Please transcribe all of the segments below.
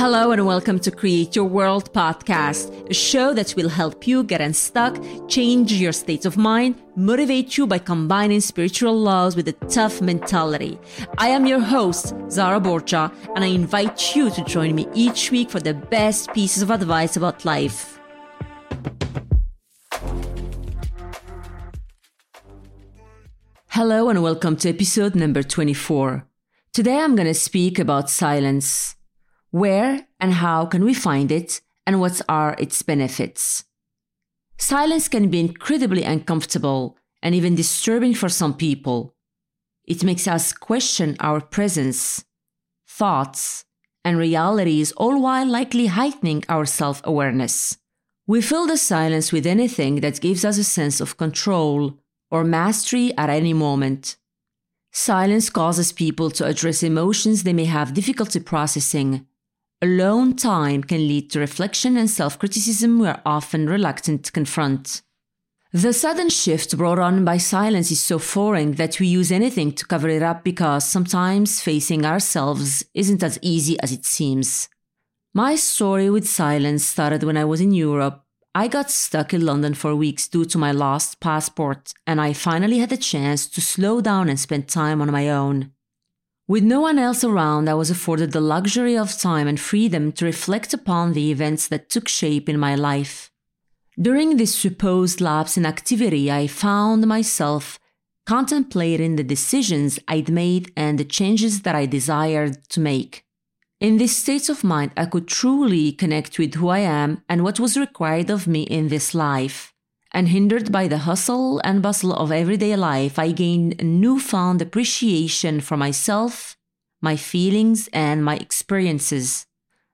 Hello and welcome to Create Your World podcast, a show that will help you get unstuck, change your state of mind, motivate you by combining spiritual laws with a tough mentality. I am your host, Zara Borgia, and I invite you to join me each week for the best pieces of advice about life. Hello and welcome to episode number 24. Today I'm going to speak about silence. Where and how can we find it, and what are its benefits? Silence can be incredibly uncomfortable and even disturbing for some people. It makes us question our presence, thoughts, and realities, all while likely heightening our self awareness. We fill the silence with anything that gives us a sense of control or mastery at any moment. Silence causes people to address emotions they may have difficulty processing Alone time can lead to reflection and self criticism we are often reluctant to confront. The sudden shift brought on by silence is so foreign that we use anything to cover it up because sometimes facing ourselves isn't as easy as it seems. My story with silence started when I was in Europe. I got stuck in London for weeks due to my lost passport, and I finally had the chance to slow down and spend time on my own. With no one else around, I was afforded the luxury of time and freedom to reflect upon the events that took shape in my life. During this supposed lapse in activity, I found myself contemplating the decisions I'd made and the changes that I desired to make. In this state of mind, I could truly connect with who I am and what was required of me in this life. Unhindered by the hustle and bustle of everyday life, I gained newfound appreciation for myself, my feelings, and my experiences.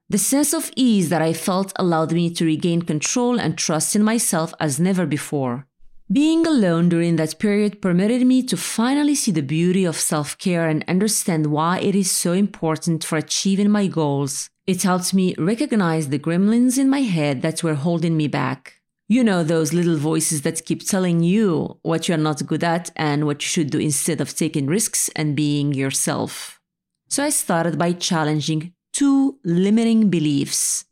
The sense of ease that I felt allowed me to regain control and trust in myself as never before. Being alone during that period permitted me to finally see the beauty of self care and understand why it is so important for achieving my goals. It helped me recognize the gremlins in my head that were holding me back. You know, those little voices that keep telling you what you're not good at and what you should do instead of taking risks and being yourself. So I started by challenging two limiting beliefs.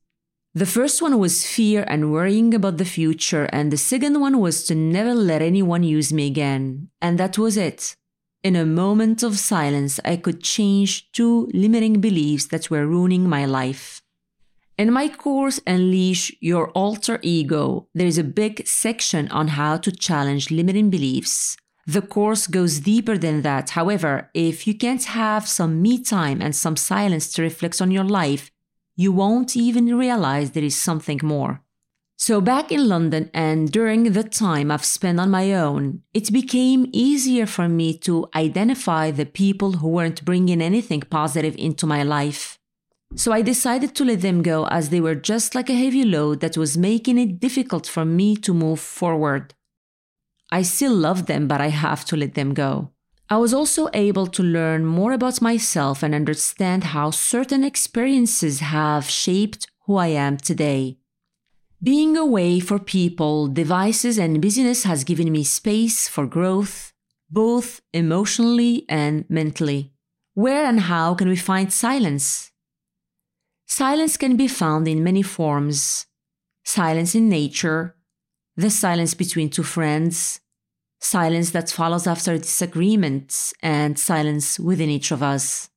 The first one was fear and worrying about the future, and the second one was to never let anyone use me again. And that was it. In a moment of silence, I could change two limiting beliefs that were ruining my life. In my course, Unleash Your Alter Ego, there is a big section on how to challenge limiting beliefs. The course goes deeper than that. However, if you can't have some me time and some silence to reflect on your life, you won't even realize there is something more. So, back in London and during the time I've spent on my own, it became easier for me to identify the people who weren't bringing anything positive into my life. So I decided to let them go as they were just like a heavy load that was making it difficult for me to move forward. I still love them, but I have to let them go. I was also able to learn more about myself and understand how certain experiences have shaped who I am today. Being away for people, devices, and business has given me space for growth, both emotionally and mentally. Where and how can we find silence? Silence can be found in many forms silence in nature, the silence between two friends, silence that follows after disagreements, and silence within each of us.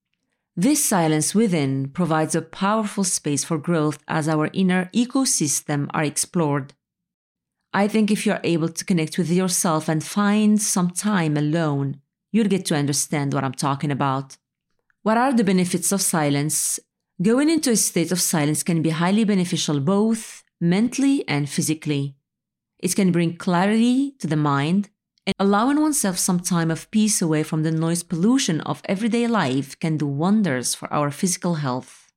This silence within provides a powerful space for growth as our inner ecosystem are explored. I think if you're able to connect with yourself and find some time alone, you'll get to understand what I'm talking about. What are the benefits of silence Going into a state of silence can be highly beneficial both mentally and physically. It can bring clarity to the mind, and allowing oneself some time of peace away from the noise pollution of everyday life can do wonders for our physical health,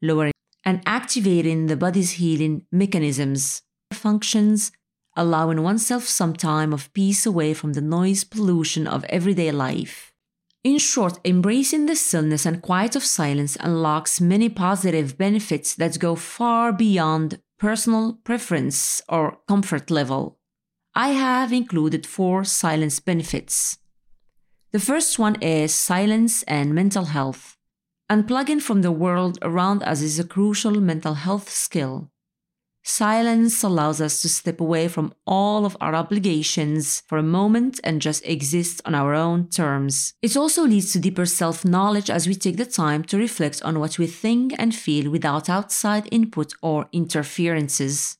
lowering and activating the body's healing mechanisms, functions, allowing oneself some time of peace away from the noise pollution of everyday life in short, embracing the stillness and quiet of silence unlocks many positive benefits that go far beyond personal preference or comfort level. I have included four silence benefits. The first one is silence and mental health. Unplugging from the world around us is a crucial mental health skill. Silence allows us to step away from all of our obligations for a moment and just exist on our own terms. It also leads to deeper self knowledge as we take the time to reflect on what we think and feel without outside input or interferences.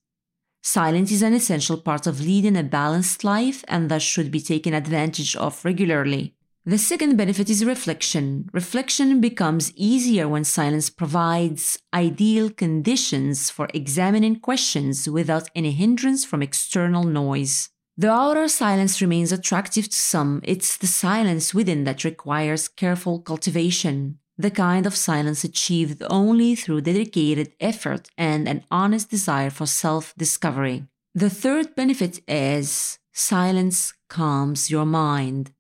Silence is an essential part of leading a balanced life and thus should be taken advantage of regularly. The second benefit is reflection. Reflection becomes easier when silence provides ideal conditions for examining questions without any hindrance from external noise. The outer silence remains attractive to some, it's the silence within that requires careful cultivation, the kind of silence achieved only through dedicated effort and an honest desire for self discovery. The third benefit is silence calms your mind.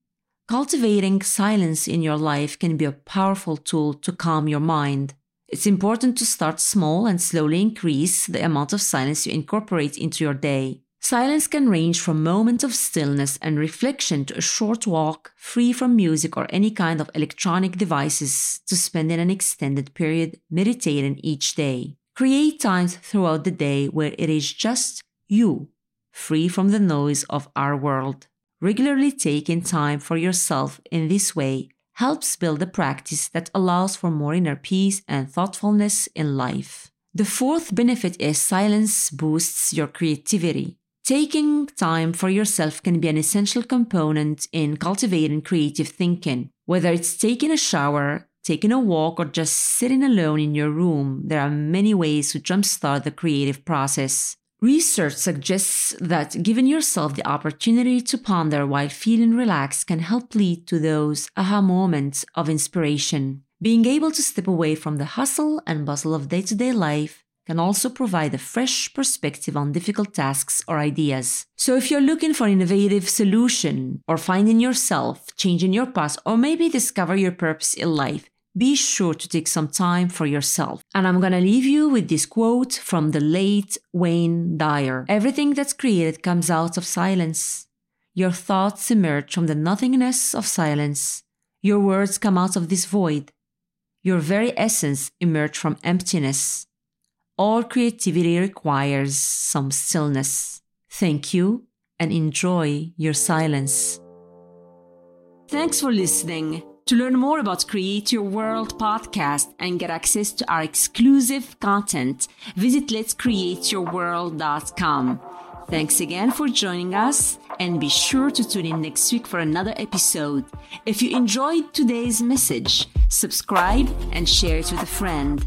Cultivating silence in your life can be a powerful tool to calm your mind. It's important to start small and slowly increase the amount of silence you incorporate into your day. Silence can range from moments of stillness and reflection to a short walk, free from music or any kind of electronic devices, to spending an extended period meditating each day. Create times throughout the day where it is just you, free from the noise of our world. Regularly taking time for yourself in this way helps build a practice that allows for more inner peace and thoughtfulness in life. The fourth benefit is silence boosts your creativity. Taking time for yourself can be an essential component in cultivating creative thinking. Whether it's taking a shower, taking a walk, or just sitting alone in your room, there are many ways to jumpstart the creative process. Research suggests that giving yourself the opportunity to ponder while feeling relaxed can help lead to those aha moments of inspiration. Being able to step away from the hustle and bustle of day to day life can also provide a fresh perspective on difficult tasks or ideas. So, if you're looking for an innovative solution or finding yourself, changing your path, or maybe discover your purpose in life, be sure to take some time for yourself. And I'm going to leave you with this quote from the late Wayne Dyer Everything that's created comes out of silence. Your thoughts emerge from the nothingness of silence. Your words come out of this void. Your very essence emerges from emptiness. All creativity requires some stillness. Thank you and enjoy your silence. Thanks for listening. To learn more about Create Your World podcast and get access to our exclusive content, visit letscreateyourworld.com. Thanks again for joining us and be sure to tune in next week for another episode. If you enjoyed today's message, subscribe and share it with a friend.